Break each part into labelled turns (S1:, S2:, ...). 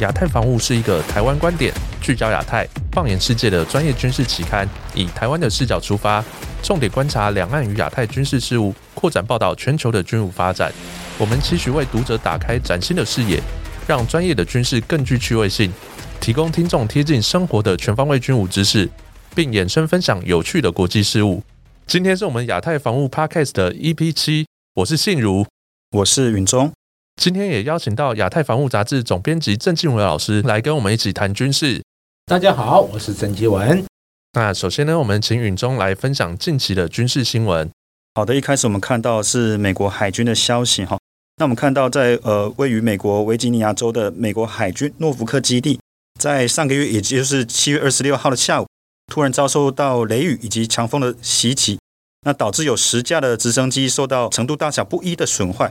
S1: 亚太防务是一个台湾观点、聚焦亚太、放眼世界的专业军事期刊，以台湾的视角出发，重点观察两岸与亚太军事事务，扩展报道全球的军武发展。我们期许为读者打开崭新的视野，让专业的军事更具趣味性，提供听众贴近生活的全方位军武知识，并衍生分享有趣的国际事务。今天是我们亚太防务 Podcast 的 EP 七，我是信如，
S2: 我是允中。
S1: 今天也邀请到亚太防务杂志总编辑郑继文老师来跟我们一起谈军事。
S3: 大家好，我是郑继文。
S1: 那首先呢，我们请允中来分享近期的军事新闻。
S2: 好的，一开始我们看到是美国海军的消息哈。那我们看到在呃位于美国维吉尼亚州的美国海军诺福克基地，在上个月也就是七月二十六号的下午，突然遭受到雷雨以及强风的袭击，那导致有十架的直升机受到程度大小不一的损坏。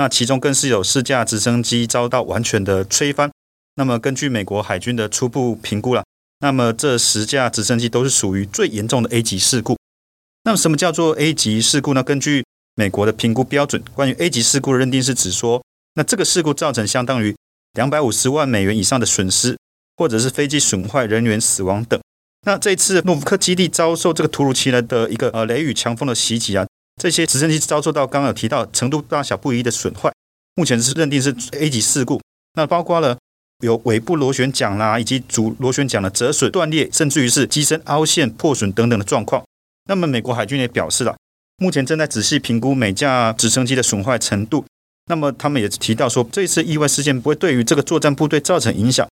S2: 那其中更是有四架直升机遭到完全的吹翻。那么根据美国海军的初步评估了，那么这十架直升机都是属于最严重的 A 级事故。那么什么叫做 A 级事故呢？根据美国的评估标准，关于 A 级事故的认定是指说，那这个事故造成相当于两百五十万美元以上的损失，或者是飞机损坏、人员死亡等。那这次诺福克基地遭受这个突如其来的一个呃雷雨强风的袭击啊。这些直升机遭受到刚刚有提到程度大小不一的损坏，目前是认定是 A 级事故。那包括了有尾部螺旋桨啦，以及主螺旋桨的折损、断裂，甚至于是机身凹陷、破损等等的状况。那么美国海军也表示了，目前正在仔细评估每架直升机的损坏程度。那么他们也提到说，这次意外事件不会对于这个作战部队造成影响。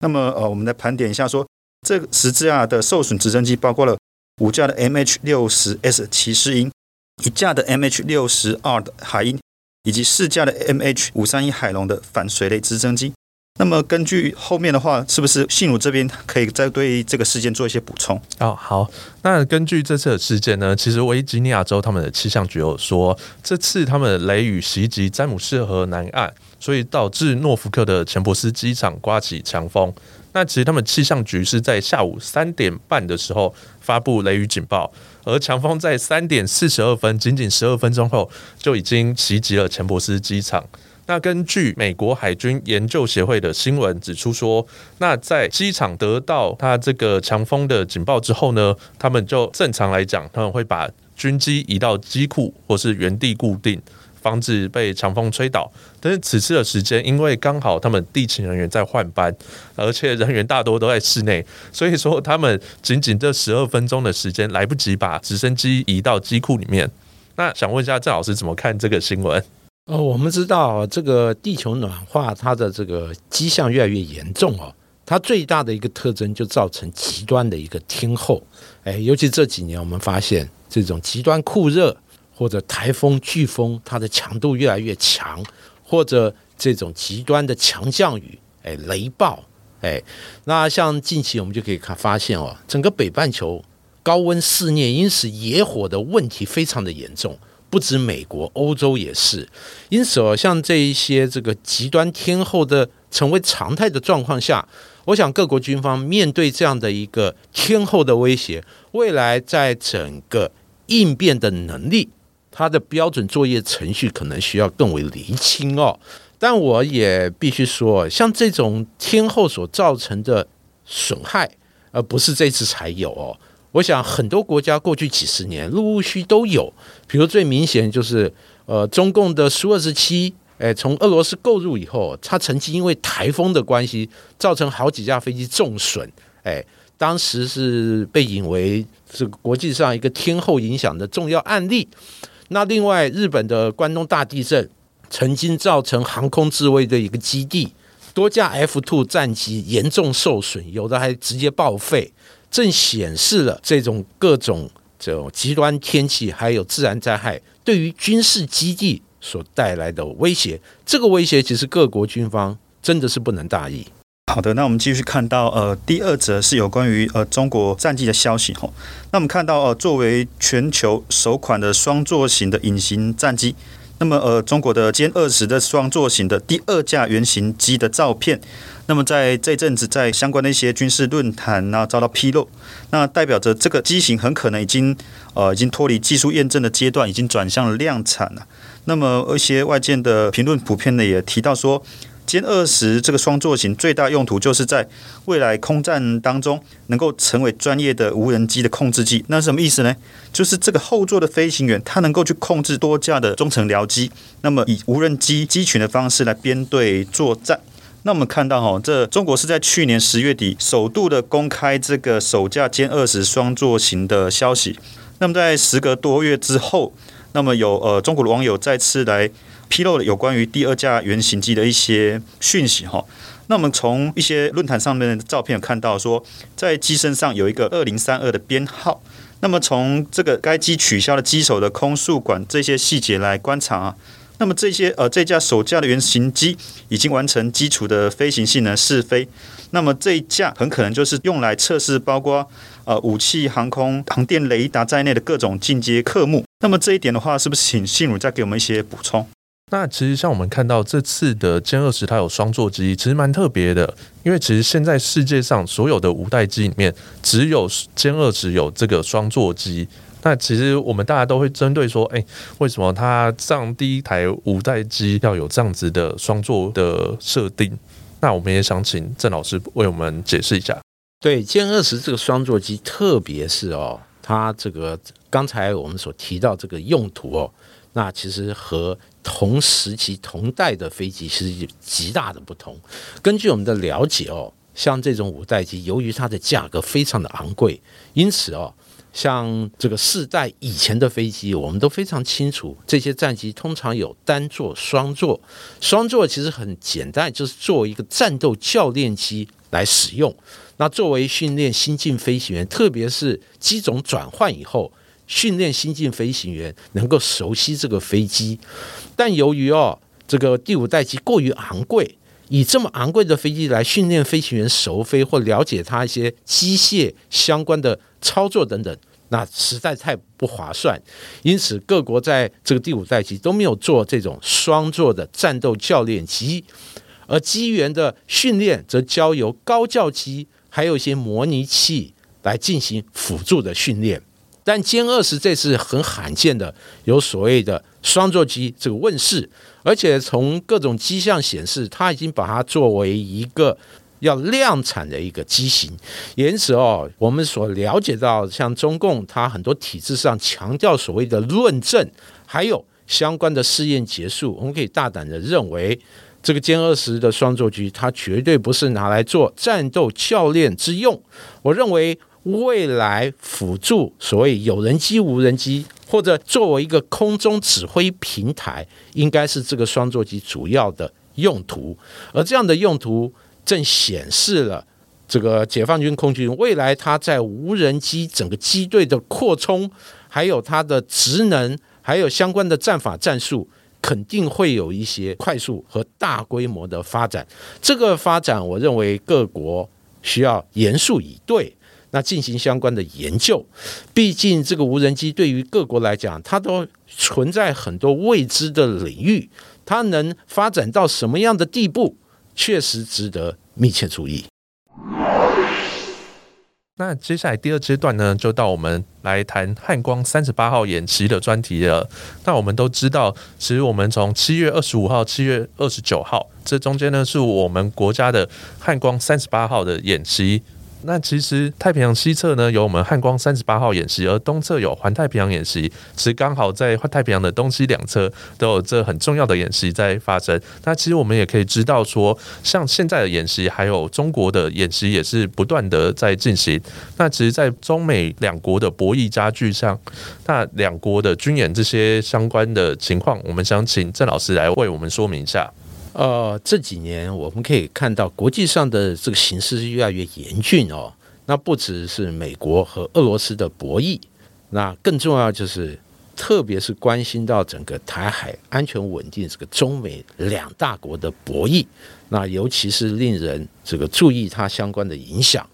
S2: 那么呃，我们来盘点一下，说这十架的受损直升机包括了五架的 MH 六十 S 骑士鹰。一架的 MH 六十二的海鹰，以及四架的 MH 五三一海龙的反水雷直升机。那么根据后面的话，是不是信鲁这边可以再对这个事件做一些补充？
S1: 哦，好。那根据这次的事件呢，其实维吉尼亚州他们的气象局有说，这次他们雷雨袭击詹姆斯河南岸，所以导致诺福克的钱伯斯机场刮起强风。那其实他们气象局是在下午三点半的时候发布雷雨警报。而强风在三点四十二分，仅仅十二分钟后就已经袭击了钱伯斯机场。那根据美国海军研究协会的新闻指出说，那在机场得到它这个强风的警报之后呢，他们就正常来讲，他们会把军机移到机库或是原地固定。防止被强风吹倒，但是此次的时间，因为刚好他们地勤人员在换班，而且人员大多都在室内，所以说他们仅仅这十二分钟的时间来不及把直升机移到机库里面。那想问一下郑老师怎么看这个新闻？
S3: 哦，我们知道这个地球暖化，它的这个迹象越来越严重哦。它最大的一个特征就造成极端的一个天候，哎，尤其这几年我们发现这种极端酷热。或者台风、飓风，它的强度越来越强，或者这种极端的强降雨，哎，雷暴，哎，那像近期我们就可以看发现哦，整个北半球高温肆虐，因此野火的问题非常的严重，不止美国，欧洲也是。因此哦，像这一些这个极端天候的成为常态的状况下，我想各国军方面对这样的一个天候的威胁，未来在整个应变的能力。它的标准作业程序可能需要更为厘清哦，但我也必须说，像这种天后所造成的损害，而不是这次才有哦。我想很多国家过去几十年陆陆续都有，比如最明显就是呃中共的苏二十七，哎，从俄罗斯购入以后，它曾经因为台风的关系，造成好几架飞机重损，哎，当时是被引为是国际上一个天后影响的重要案例。那另外，日本的关东大地震曾经造成航空自卫的一个基地，多架 F two 战机严重受损，有的还直接报废，正显示了这种各种这种极端天气还有自然灾害对于军事基地所带来的威胁。这个威胁其实各国军方真的是不能大意。
S2: 好的，那我们继续看到，呃，第二则是有关于呃中国战机的消息哈。那我们看到，呃，作为全球首款的双座型的隐形战机，那么呃，中国的歼二十的双座型的第二架原型机的照片，那么在这阵子在相关的一些军事论坛啊遭到披露，那代表着这个机型很可能已经呃已经脱离技术验证的阶段，已经转向了量产了。那么一些外界的评论普遍的也提到说。歼二十这个双座型最大用途就是在未来空战当中能够成为专业的无人机的控制机。那是什么意思呢？就是这个后座的飞行员他能够去控制多架的中程僚机，那么以无人机机群的方式来编队作战。那我们看到哈，这中国是在去年十月底首度的公开这个首架歼二十双座型的消息。那么在时隔多月之后，那么有呃中国的网友再次来披露了有关于第二架原型机的一些讯息哈。那我们从一些论坛上面的照片看到说，在机身上有一个二零三二的编号。那么从这个该机取消了机手的空速管这些细节来观察啊。那么这些呃，这架首架的原型机已经完成基础的飞行性能试飞，那么这一架很可能就是用来测试包括呃武器、航空、航电雷达在内的各种进阶科目。那么这一点的话，是不是请信儒再给我们一些补充？
S1: 那其实像我们看到这次的歼二十，它有双座机，其实蛮特别的，因为其实现在世界上所有的五代机里面，只有歼二十有这个双座机。那其实我们大家都会针对说，哎，为什么它上第一台五代机要有这样子的双座的设定？那我们也想请郑老师为我们解释一下。
S3: 对歼二十这个双座机，特别是哦，它这个刚才我们所提到这个用途哦，那其实和同时期同代的飞机是有极大的不同。根据我们的了解哦，像这种五代机，由于它的价格非常的昂贵，因此哦。像这个四代以前的飞机，我们都非常清楚，这些战机通常有单座、双座。双座其实很简单，就是作为一个战斗教练机来使用。那作为训练新进飞行员，特别是机种转换以后，训练新进飞行员能够熟悉这个飞机。但由于哦，这个第五代机过于昂贵，以这么昂贵的飞机来训练飞行员熟飞或了解它一些机械相关的操作等等。那实在太不划算，因此各国在这个第五代机都没有做这种双座的战斗教练机，而机员的训练则交由高教机还有一些模拟器来进行辅助的训练。但歼二十这次很罕见的有所谓的双座机这个问世，而且从各种迹象显示，它已经把它作为一个。要量产的一个机型，因此哦，我们所了解到，像中共它很多体制上强调所谓的论证，还有相关的试验结束，我们可以大胆的认为，这个歼二十的双座机，它绝对不是拿来做战斗教练之用。我认为未来辅助所谓有人机、无人机，或者作为一个空中指挥平台，应该是这个双座机主要的用途，而这样的用途。正显示了这个解放军空军未来它在无人机整个机队的扩充，还有它的职能，还有相关的战法战术，肯定会有一些快速和大规模的发展。这个发展，我认为各国需要严肃以对，那进行相关的研究。毕竟这个无人机对于各国来讲，它都存在很多未知的领域，它能发展到什么样的地步？确实值得密切注意。
S1: 那接下来第二阶段呢，就到我们来谈汉光三十八号演习的专题了。那我们都知道，其实我们从七月二十五号、七月二十九号这中间呢，是我们国家的汉光三十八号的演习。那其实太平洋西侧呢有我们汉光三十八号演习，而东侧有环太平洋演习，其实刚好在太平洋的东西两侧都有这很重要的演习在发生。那其实我们也可以知道说，像现在的演习，还有中国的演习也是不断的在进行。那其实，在中美两国的博弈加剧上，那两国的军演这些相关的情况，我们想请郑老师来为我们说明一下。
S3: 呃，这几年我们可以看到国际上的这个形势是越来越严峻哦。那不只是美国和俄罗斯的博弈，那更重要就是，特别是关心到整个台海安全稳定这个中美两大国的博弈。那尤其是令人这个注意它相关的影响。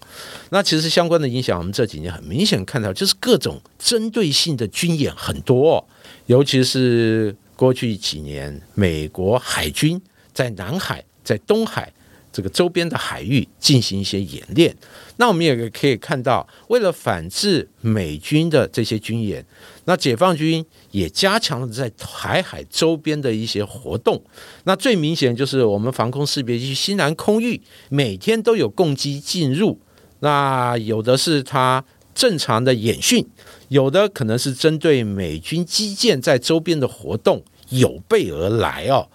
S3: 那其实相关的影响，我们这几年很明显看到，就是各种针对性的军演很多，尤其是过去几年美国海军。在南海、在东海这个周边的海域进行一些演练。那我们也可以看到，为了反制美军的这些军演，那解放军也加强了在台海周边的一些活动。那最明显就是我们防空识别区西南空域每天都有攻击进入，那有的是它正常的演训，有的可能是针对美军基建在周边的活动有备而来哦。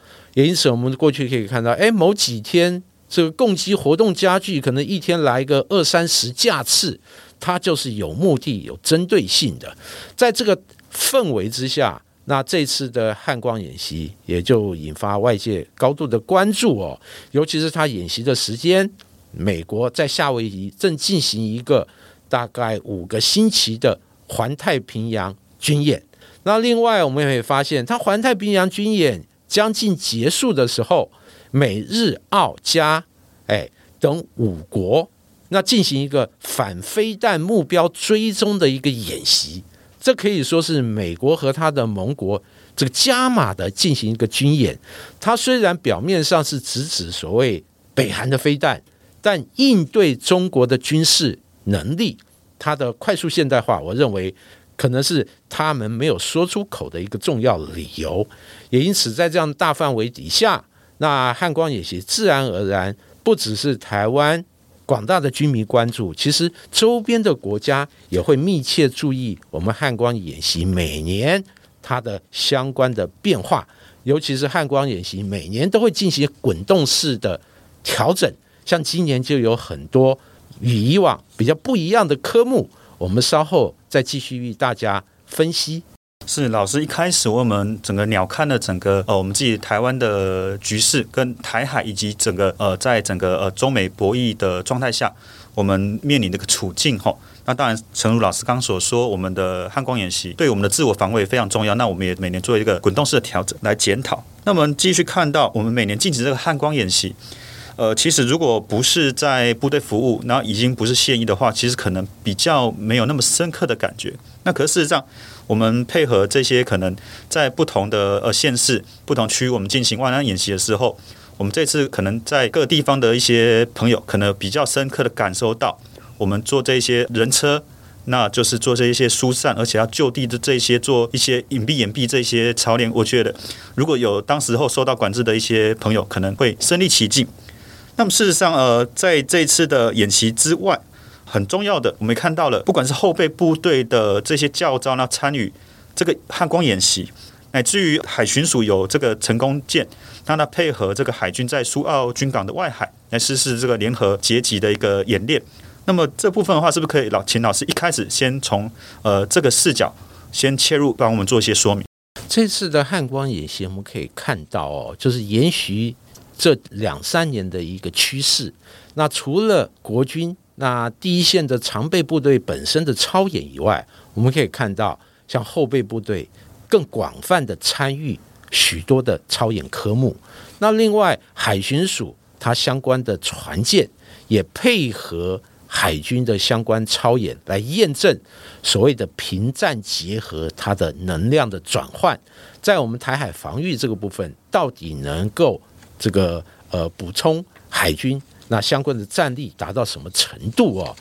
S3: 因此，我们过去可以看到，哎，某几天这个攻击活动加剧，可能一天来个二三十架次，它就是有目的、有针对性的。在这个氛围之下，那这次的汉光演习也就引发外界高度的关注哦。尤其是他演习的时间，美国在夏威夷正进行一个大概五个星期的环太平洋军演。那另外，我们也会发现，它环太平洋军演。将近结束的时候，美日澳加哎等五国那进行一个反飞弹目标追踪的一个演习，这可以说是美国和他的盟国这个加码的进行一个军演。它虽然表面上是直指所谓北韩的飞弹，但应对中国的军事能力，它的快速现代化，我认为。可能是他们没有说出口的一个重要理由，也因此在这样大范围底下，那汉光演习自然而然不只是台湾广大的军迷关注，其实周边的国家也会密切注意我们汉光演习每年它的相关的变化，尤其是汉光演习每年都会进行滚动式的调整，像今年就有很多与以往比较不一样的科目。我们稍后再继续与大家分析。
S2: 是老师一开始我们整个鸟瞰的整个呃我们自己台湾的局势跟台海以及整个呃在整个呃中美博弈的状态下，我们面临的个处境哈。那当然，诚如老师刚所说，我们的汉光演习对我们的自我防卫非常重要。那我们也每年做一个滚动式的调整来检讨。那我们继续看到，我们每年进行这个汉光演习。呃，其实如果不是在部队服务，然后已经不是现役的话，其实可能比较没有那么深刻的感觉。那可是事实上，我们配合这些可能在不同的呃县市、不同区域，我们进行万安演习的时候，我们这次可能在各地方的一些朋友，可能比较深刻的感受到，我们做这些人车，那就是做这一些疏散，而且要就地的这些做一些隐蔽掩蔽这些操练。我觉得，如果有当时候受到管制的一些朋友，可能会身临其境。那么事实上，呃，在这次的演习之外，很重要的，我们看到了，不管是后备部队的这些教招，那参与这个汉光演习，乃至于海巡署有这个成功舰，让它配合这个海军在苏澳军港的外海来实施这个联合截击的一个演练。那么这部分的话，是不是可以老秦老师一开始先从呃这个视角先切入，帮我们做一些说明？
S3: 这次的汉光演习，我们可以看到哦，就是延续。这两三年的一个趋势，那除了国军那第一线的常备部队本身的操演以外，我们可以看到，像后备部队更广泛的参与许多的操演科目。那另外，海巡署它相关的船舰也配合海军的相关操演，来验证所谓的平战结合它的能量的转换，在我们台海防御这个部分，到底能够。这个呃，补充海军那相关的战力达到什么程度哦？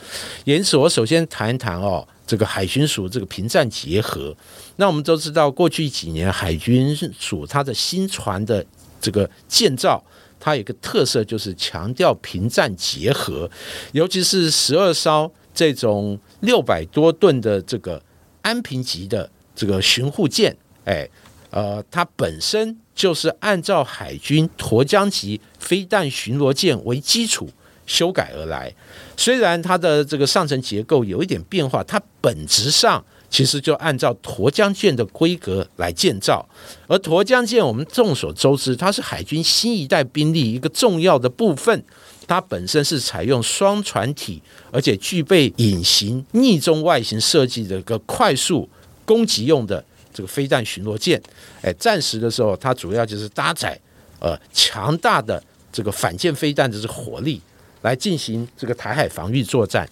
S3: 因此，我首先谈一谈哦，这个海巡署这个平战结合。那我们都知道，过去几年海军署它的新船的这个建造，它有个特色就是强调平战结合，尤其是十二艘这种六百多吨的这个安平级的这个巡护舰，哎。呃，它本身就是按照海军沱江级飞弹巡逻舰为基础修改而来。虽然它的这个上层结构有一点变化，它本质上其实就按照沱江舰的规格来建造。而沱江舰，我们众所周知，它是海军新一代兵力一个重要的部分。它本身是采用双船体，而且具备隐形逆中外形设计的一个快速攻击用的。这个飞弹巡逻舰，哎，战时的时候，它主要就是搭载呃强大的这个反舰飞弹的这火力来进行这个台海防御作战。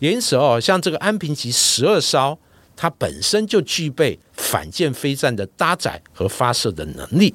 S3: 因此哦，像这个安平级十二艘它本身就具备反舰飞弹的搭载和发射的能力。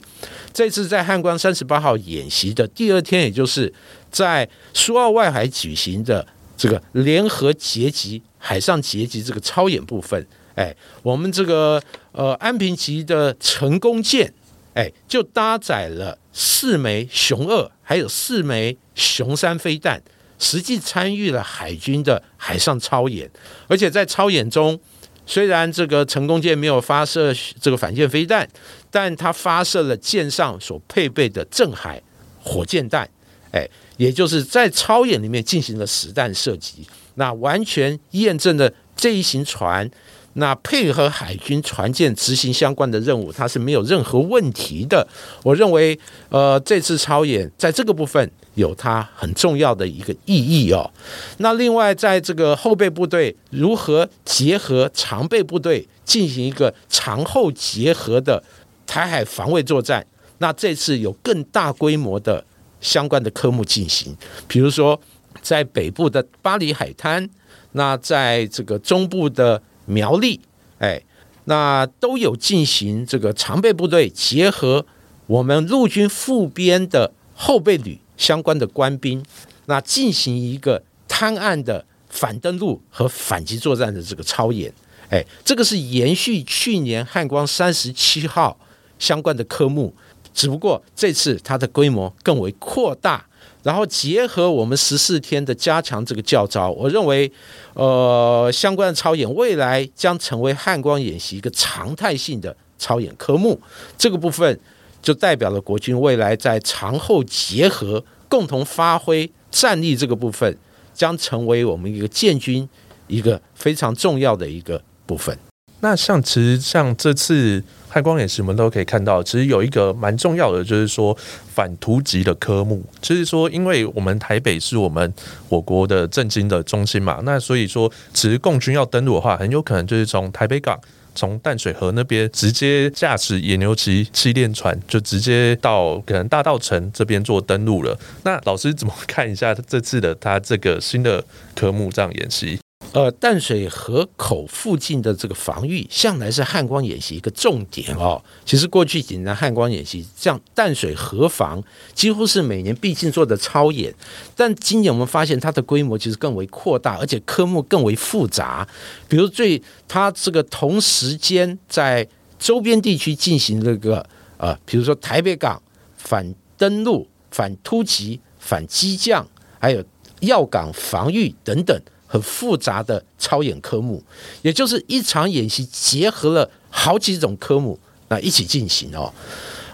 S3: 这次在汉光三十八号演习的第二天，也就是在苏澳外海举行的这个联合截击海上截击这个超演部分，哎，我们这个呃安平级的成功舰，哎，就搭载了四枚熊二，还有四枚熊三飞弹。实际参与了海军的海上超演，而且在超演中，虽然这个成功舰没有发射这个反舰飞弹，但它发射了舰上所配备的镇海火箭弹，哎，也就是在超演里面进行了实弹射击，那完全验证了这一型船。那配合海军船舰执行相关的任务，它是没有任何问题的。我认为，呃，这次超演在这个部分有它很重要的一个意义哦。那另外，在这个后备部队如何结合常备部队进行一个长后结合的台海防卫作战，那这次有更大规模的相关的科目进行，比如说在北部的巴黎海滩，那在这个中部的。苗栗，哎，那都有进行这个常备部队结合我们陆军副编的后备旅相关的官兵，那进行一个滩岸的反登陆和反击作战的这个操演，哎，这个是延续去年汉光三十七号相关的科目，只不过这次它的规模更为扩大。然后结合我们十四天的加强这个教招，我认为，呃，相关的操演未来将成为汉光演习一个常态性的操演科目。这个部分就代表了国军未来在长后结合、共同发挥战力这个部分，将成为我们一个建军一个非常重要的一个部分。
S1: 那像其实像这次。汉光演习，我们都可以看到，其实有一个蛮重要的，就是说反突击的科目。就是说，因为我们台北是我们我国的政经的中心嘛，那所以说，其实共军要登陆的话，很有可能就是从台北港、从淡水河那边直接驾驶野牛级气垫船，就直接到可能大道城这边做登陆了。那老师怎么看一下这次的他这个新的科目这样演习？
S3: 呃，淡水河口附近的这个防御，向来是汉光演习一个重点哦。其实过去几年汉光演习，像淡水河防，几乎是每年必进做的超演。但今年我们发现它的规模其实更为扩大，而且科目更为复杂。比如最，它这个同时间在周边地区进行这个呃，比如说台北港反登陆、反突击、反机降，还有要港防御等等。很复杂的超演科目，也就是一场演习结合了好几种科目，那一起进行哦。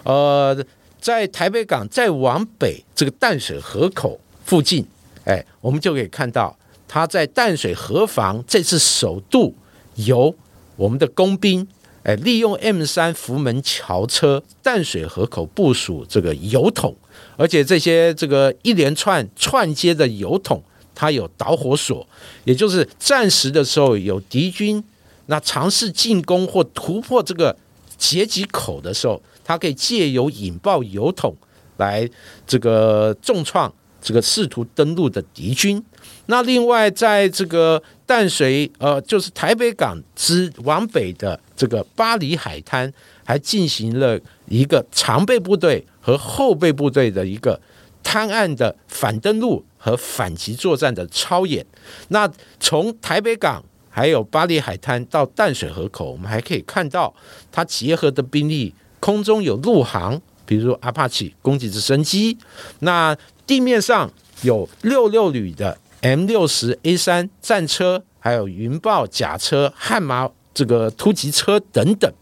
S3: 呃，在台北港再往北这个淡水河口附近，哎，我们就可以看到，它在淡水河防这次首度由我们的工兵，哎，利用 M 三福门桥车淡水河口部署这个油桶，而且这些这个一连串串接的油桶。它有导火索，也就是战时的时候有敌军那尝试进攻或突破这个截击口的时候，它可以借由引爆油桶来这个重创这个试图登陆的敌军。那另外，在这个淡水呃，就是台北港之往北的这个巴黎海滩，还进行了一个常备部队和后备部队的一个滩岸的反登陆。和反击作战的超演，那从台北港还有巴黎海滩到淡水河口，我们还可以看到它结合的兵力，空中有陆航，比如阿帕奇攻击直升机，那地面上有六六旅的 M 六十 A 三战车，还有云豹甲车、悍马这个突击车等等，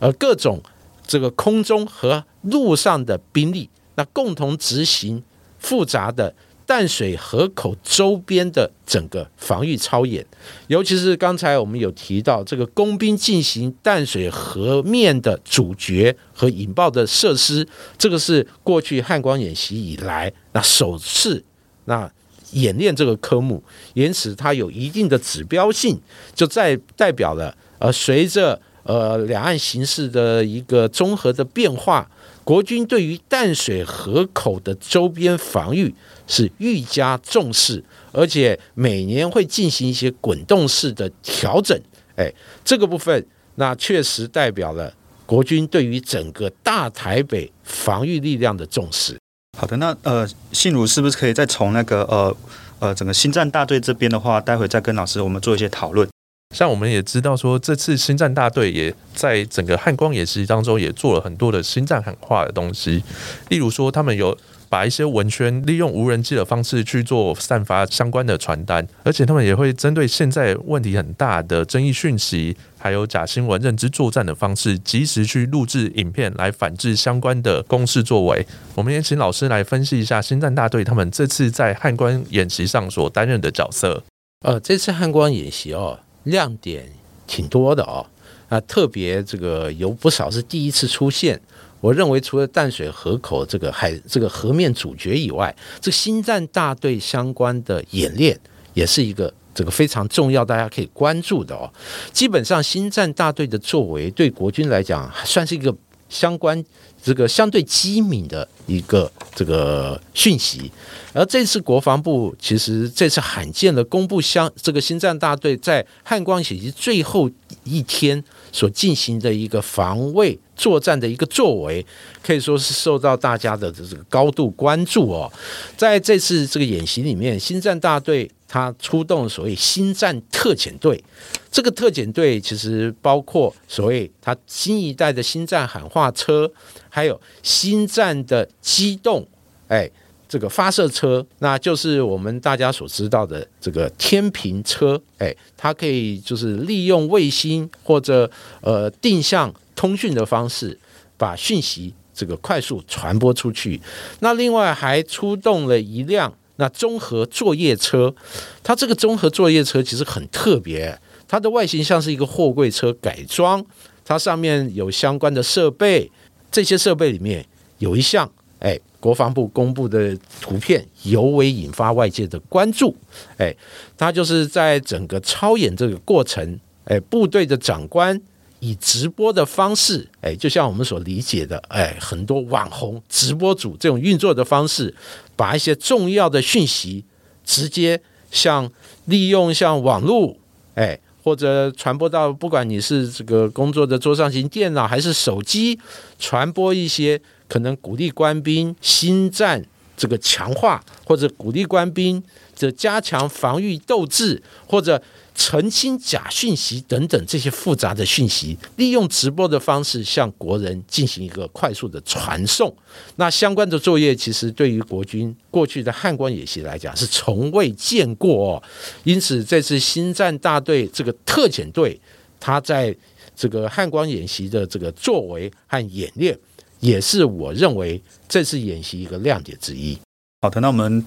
S3: 呃，各种这个空中和陆上的兵力，那共同执行复杂的。淡水河口周边的整个防御操演，尤其是刚才我们有提到这个工兵进行淡水河面的主角和引爆的设施，这个是过去汉光演习以来那首次那演练这个科目，因此它有一定的指标性，就在代表了呃随着呃两岸形势的一个综合的变化，国军对于淡水河口的周边防御。是愈加重视，而且每年会进行一些滚动式的调整，哎，这个部分那确实代表了国军对于整个大台北防御力量的重视。
S2: 好的，那呃，信如是不是可以再从那个呃呃整个新战大队这边的话，待会再跟老师我们做一些讨论。
S1: 像我们也知道说，这次新战大队也在整个汉光演习当中也做了很多的新战喊话的东西，例如说他们有。把一些文宣利用无人机的方式去做散发相关的传单，而且他们也会针对现在问题很大的争议讯息，还有假新闻、认知作战的方式，及时去录制影片来反制相关的攻势作为。我们也请老师来分析一下新战大队他们这次在汉光演习上所担任的角色。
S3: 呃，这次汉光演习哦，亮点挺多的哦，啊，特别这个有不少是第一次出现。我认为，除了淡水河口这个海这个河面主角以外，这新战大队相关的演练也是一个这个非常重要，大家可以关注的哦。基本上，新战大队的作为对国军来讲，算是一个相关这个相对机敏的一个这个讯息。而这次国防部其实这次罕见的公布，相这个新战大队在汉光演习最后一天所进行的一个防卫。作战的一个作为，可以说是受到大家的这个高度关注哦。在这次这个演习里面，新战大队他出动所谓新战特遣队，这个特遣队其实包括所谓他新一代的新战喊话车，还有新战的机动，哎。这个发射车，那就是我们大家所知道的这个天平车，哎，它可以就是利用卫星或者呃定向通讯的方式，把讯息这个快速传播出去。那另外还出动了一辆那综合作业车，它这个综合作业车其实很特别，它的外形像是一个货柜车改装，它上面有相关的设备，这些设备里面有一项。哎，国防部公布的图片尤为引发外界的关注。哎，它就是在整个操演这个过程，哎，部队的长官以直播的方式，哎，就像我们所理解的，哎，很多网红直播主这种运作的方式，把一些重要的讯息直接像利用像网络，哎，或者传播到不管你是这个工作的桌上型电脑还是手机，传播一些。可能鼓励官兵新战这个强化，或者鼓励官兵这加强防御斗志，或者澄清假讯息等等这些复杂的讯息，利用直播的方式向国人进行一个快速的传送。那相关的作业其实对于国军过去的汉光演习来讲是从未见过哦。因此这次新战大队这个特遣队，他在这个汉光演习的这个作为和演练。也是我认为这次演习一个亮点之一。
S2: 好的，那我们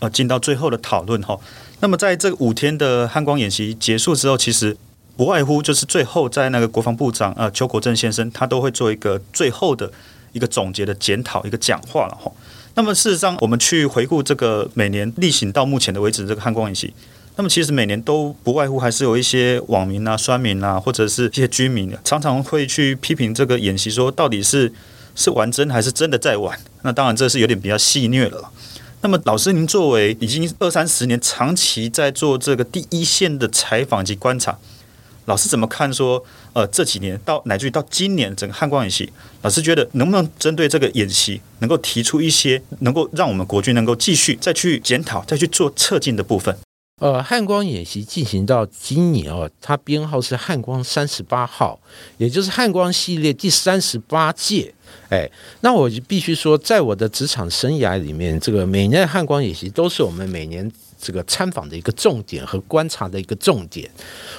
S2: 呃进到最后的讨论哈。那么在这五天的汉光演习结束之后，其实不外乎就是最后在那个国防部长呃邱国正先生，他都会做一个最后的一个总结的检讨一个讲话了哈。那么事实上，我们去回顾这个每年例行到目前的为止这个汉光演习，那么其实每年都不外乎还是有一些网民啊、酸民啊，或者是一些居民，常常会去批评这个演习，说到底是。是玩真还是真的在玩？那当然这是有点比较戏谑了。那么老师，您作为已经二三十年长期在做这个第一线的采访及观察，老师怎么看？说呃这几年到乃至于到今年整个汉光演习，老师觉得能不能针对这个演习，能够提出一些能够让我们国军能够继续再去检讨、再去做测进的部分？
S3: 呃，汉光演习进行到今年哦，它编号是汉光三十八号，也就是汉光系列第三十八届。哎，那我就必须说，在我的职场生涯里面，这个每年的汉光演习都是我们每年这个参访的一个重点和观察的一个重点。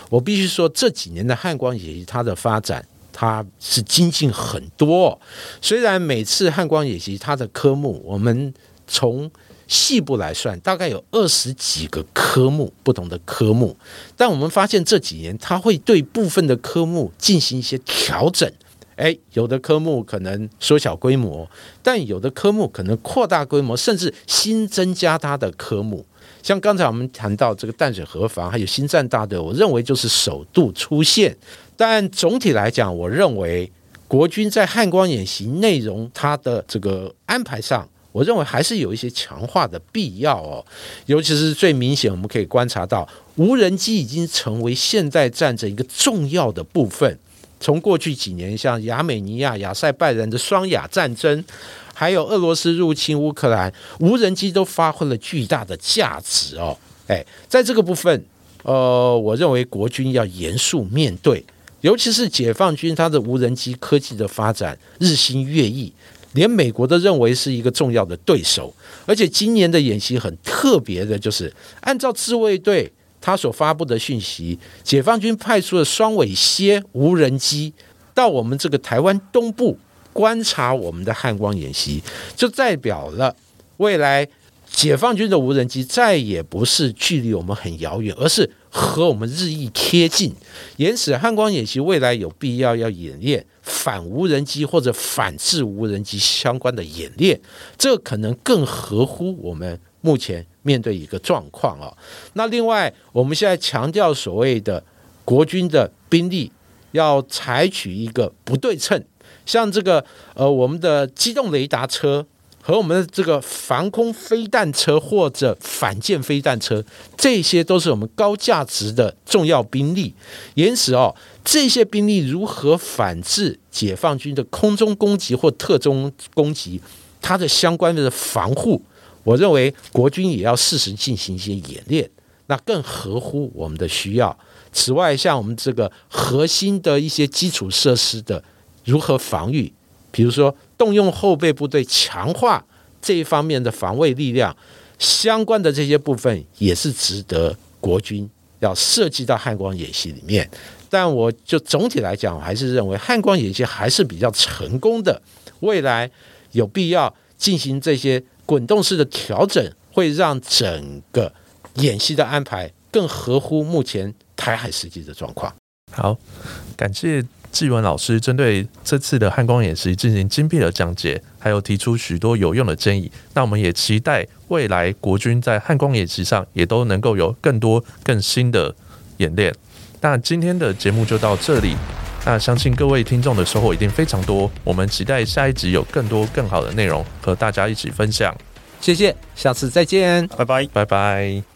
S3: 我必须说，这几年的汉光演习它的发展，它是精进很多。虽然每次汉光演习它的科目，我们从细部来算，大概有二十几个科目，不同的科目，但我们发现这几年它会对部分的科目进行一些调整。哎，有的科目可能缩小规模，但有的科目可能扩大规模，甚至新增加它的科目。像刚才我们谈到这个淡水河防，还有新战大队，我认为就是首度出现。但总体来讲，我认为国军在汉光演习内容它的这个安排上，我认为还是有一些强化的必要哦。尤其是最明显，我们可以观察到，无人机已经成为现代战争一个重要的部分。从过去几年，像亚美尼亚、亚塞拜然的双亚战争，还有俄罗斯入侵乌克兰，无人机都发挥了巨大的价值哦。哎，在这个部分，呃，我认为国军要严肃面对，尤其是解放军它的无人机科技的发展日新月异，连美国都认为是一个重要的对手。而且今年的演习很特别的，就是按照自卫队。他所发布的讯息，解放军派出了双尾蝎无人机到我们这个台湾东部观察我们的汉光演习，就代表了未来解放军的无人机再也不是距离我们很遥远，而是和我们日益贴近。因此，汉光演习未来有必要要演练反无人机或者反制无人机相关的演练，这可能更合乎我们目前。面对一个状况啊，那另外我们现在强调所谓的国军的兵力要采取一个不对称，像这个呃我们的机动雷达车和我们的这个防空飞弹车或者反舰飞弹车，这些都是我们高价值的重要兵力。因此哦，这些兵力如何反制解放军的空中攻击或特中攻击，它的相关的防护。我认为国军也要适时进行一些演练，那更合乎我们的需要。此外，像我们这个核心的一些基础设施的如何防御，比如说动用后备部队强化这一方面的防卫力量，相关的这些部分也是值得国军要涉及到汉光演习里面。但我就总体来讲，我还是认为汉光演习还是比较成功的，未来有必要进行这些。滚动式的调整会让整个演习的安排更合乎目前台海实际的状况。
S1: 好，感谢纪文老师针对这次的汉光演习进行精辟的讲解，还有提出许多有用的建议。那我们也期待未来国军在汉光演习上也都能够有更多更新的演练。那今天的节目就到这里。那相信各位听众的收获一定非常多，我们期待下一集有更多更好的内容和大家一起分享。
S3: 谢谢，下次再见，
S2: 拜拜，
S1: 拜拜。